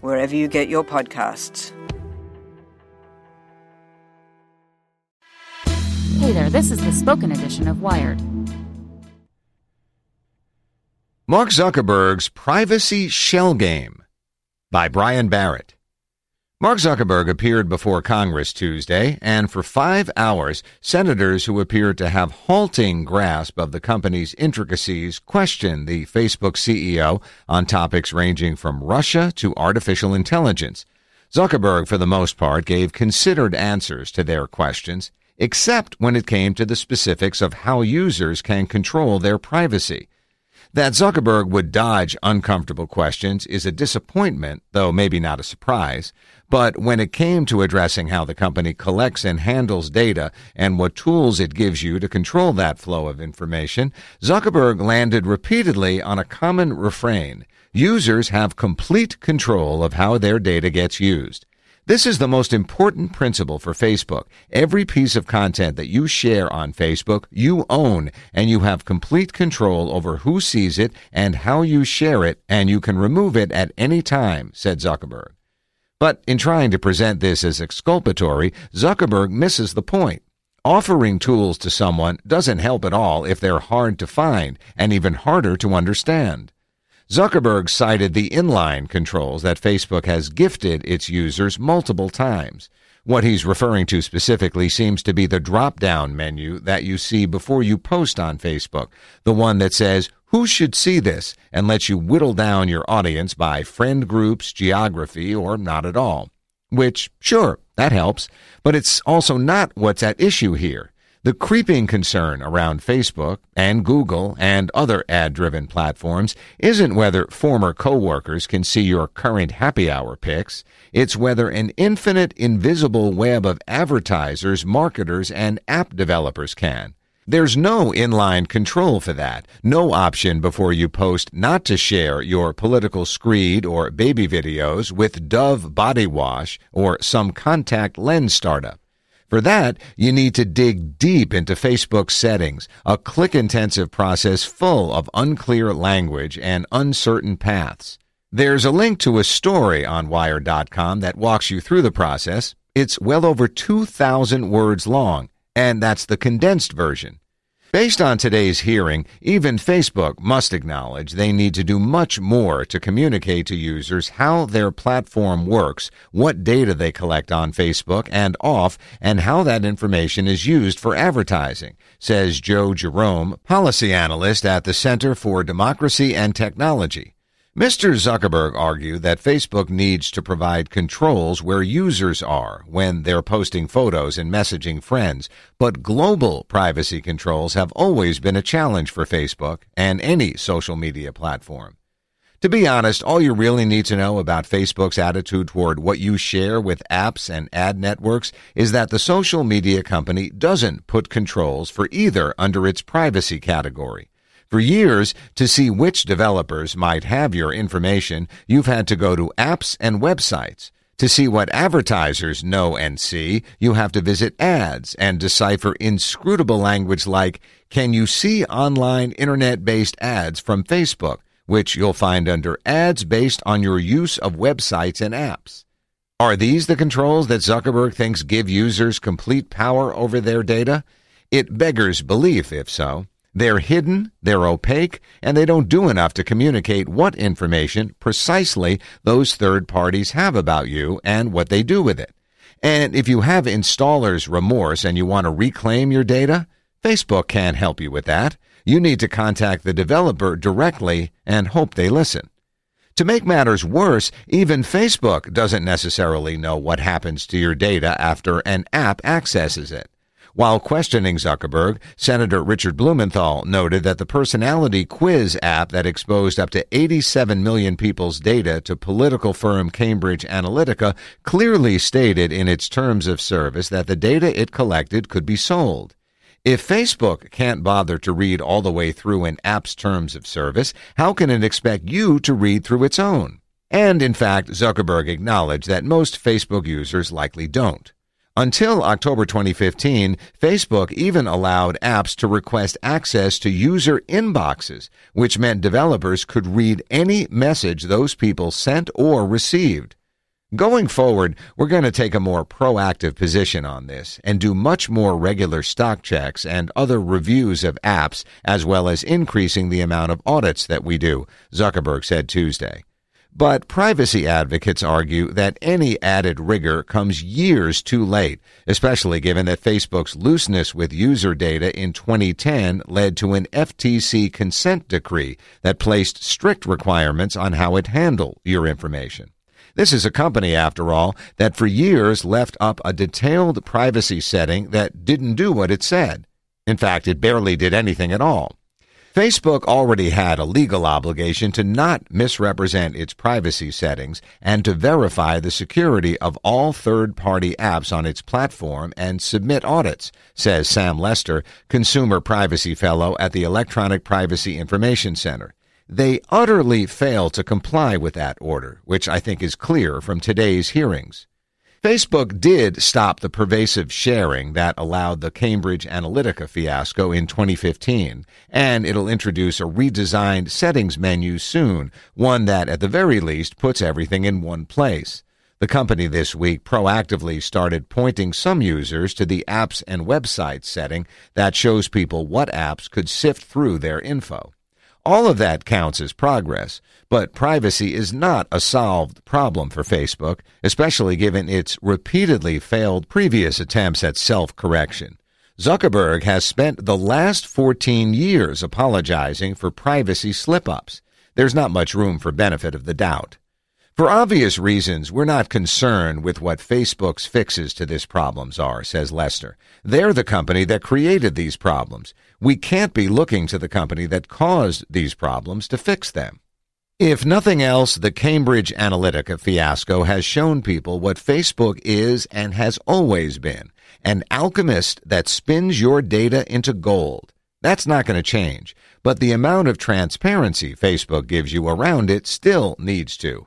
wherever you get your podcasts. Hey there, this is the spoken edition of Wired. Mark Zuckerberg's Privacy Shell Game by Brian Barrett. Mark Zuckerberg appeared before Congress Tuesday, and for five hours, senators who appeared to have halting grasp of the company's intricacies questioned the Facebook CEO on topics ranging from Russia to artificial intelligence. Zuckerberg, for the most part, gave considered answers to their questions, except when it came to the specifics of how users can control their privacy. That Zuckerberg would dodge uncomfortable questions is a disappointment, though maybe not a surprise. But when it came to addressing how the company collects and handles data and what tools it gives you to control that flow of information, Zuckerberg landed repeatedly on a common refrain. Users have complete control of how their data gets used. This is the most important principle for Facebook. Every piece of content that you share on Facebook, you own, and you have complete control over who sees it and how you share it, and you can remove it at any time, said Zuckerberg. But in trying to present this as exculpatory, Zuckerberg misses the point. Offering tools to someone doesn't help at all if they're hard to find and even harder to understand. Zuckerberg cited the inline controls that Facebook has gifted its users multiple times. What he's referring to specifically seems to be the drop down menu that you see before you post on Facebook, the one that says, Who should see this? and lets you whittle down your audience by friend groups, geography, or not at all. Which, sure, that helps, but it's also not what's at issue here. The creeping concern around Facebook and Google and other ad driven platforms isn't whether former coworkers can see your current happy hour pics. It's whether an infinite invisible web of advertisers, marketers, and app developers can. There's no inline control for that. No option before you post not to share your political screed or baby videos with Dove body wash or some contact lens startup. For that, you need to dig deep into Facebook's settings, a click intensive process full of unclear language and uncertain paths. There's a link to a story on Wired.com that walks you through the process. It's well over 2,000 words long, and that's the condensed version. Based on today's hearing, even Facebook must acknowledge they need to do much more to communicate to users how their platform works, what data they collect on Facebook and off, and how that information is used for advertising, says Joe Jerome, policy analyst at the Center for Democracy and Technology. Mr. Zuckerberg argued that Facebook needs to provide controls where users are when they're posting photos and messaging friends, but global privacy controls have always been a challenge for Facebook and any social media platform. To be honest, all you really need to know about Facebook's attitude toward what you share with apps and ad networks is that the social media company doesn't put controls for either under its privacy category. For years, to see which developers might have your information, you've had to go to apps and websites. To see what advertisers know and see, you have to visit ads and decipher inscrutable language like, Can you see online internet based ads from Facebook? which you'll find under ads based on your use of websites and apps. Are these the controls that Zuckerberg thinks give users complete power over their data? It beggars belief if so. They're hidden, they're opaque, and they don't do enough to communicate what information precisely those third parties have about you and what they do with it. And if you have installer's remorse and you want to reclaim your data, Facebook can't help you with that. You need to contact the developer directly and hope they listen. To make matters worse, even Facebook doesn't necessarily know what happens to your data after an app accesses it. While questioning Zuckerberg, Senator Richard Blumenthal noted that the personality quiz app that exposed up to 87 million people's data to political firm Cambridge Analytica clearly stated in its terms of service that the data it collected could be sold. If Facebook can't bother to read all the way through an app's terms of service, how can it expect you to read through its own? And in fact, Zuckerberg acknowledged that most Facebook users likely don't. Until October 2015, Facebook even allowed apps to request access to user inboxes, which meant developers could read any message those people sent or received. Going forward, we're going to take a more proactive position on this and do much more regular stock checks and other reviews of apps, as well as increasing the amount of audits that we do, Zuckerberg said Tuesday. But privacy advocates argue that any added rigor comes years too late, especially given that Facebook's looseness with user data in 2010 led to an FTC consent decree that placed strict requirements on how it handled your information. This is a company, after all, that for years left up a detailed privacy setting that didn't do what it said. In fact, it barely did anything at all. Facebook already had a legal obligation to not misrepresent its privacy settings and to verify the security of all third party apps on its platform and submit audits, says Sam Lester, Consumer Privacy Fellow at the Electronic Privacy Information Center. They utterly fail to comply with that order, which I think is clear from today's hearings. Facebook did stop the pervasive sharing that allowed the Cambridge Analytica fiasco in 2015, and it'll introduce a redesigned settings menu soon, one that at the very least puts everything in one place. The company this week proactively started pointing some users to the apps and websites setting that shows people what apps could sift through their info. All of that counts as progress, but privacy is not a solved problem for Facebook, especially given its repeatedly failed previous attempts at self correction. Zuckerberg has spent the last 14 years apologizing for privacy slip ups. There's not much room for benefit of the doubt. For obvious reasons, we're not concerned with what Facebook's fixes to this problems are, says Lester. They're the company that created these problems. We can't be looking to the company that caused these problems to fix them. If nothing else, the Cambridge Analytica fiasco has shown people what Facebook is and has always been an alchemist that spins your data into gold. That's not going to change, but the amount of transparency Facebook gives you around it still needs to.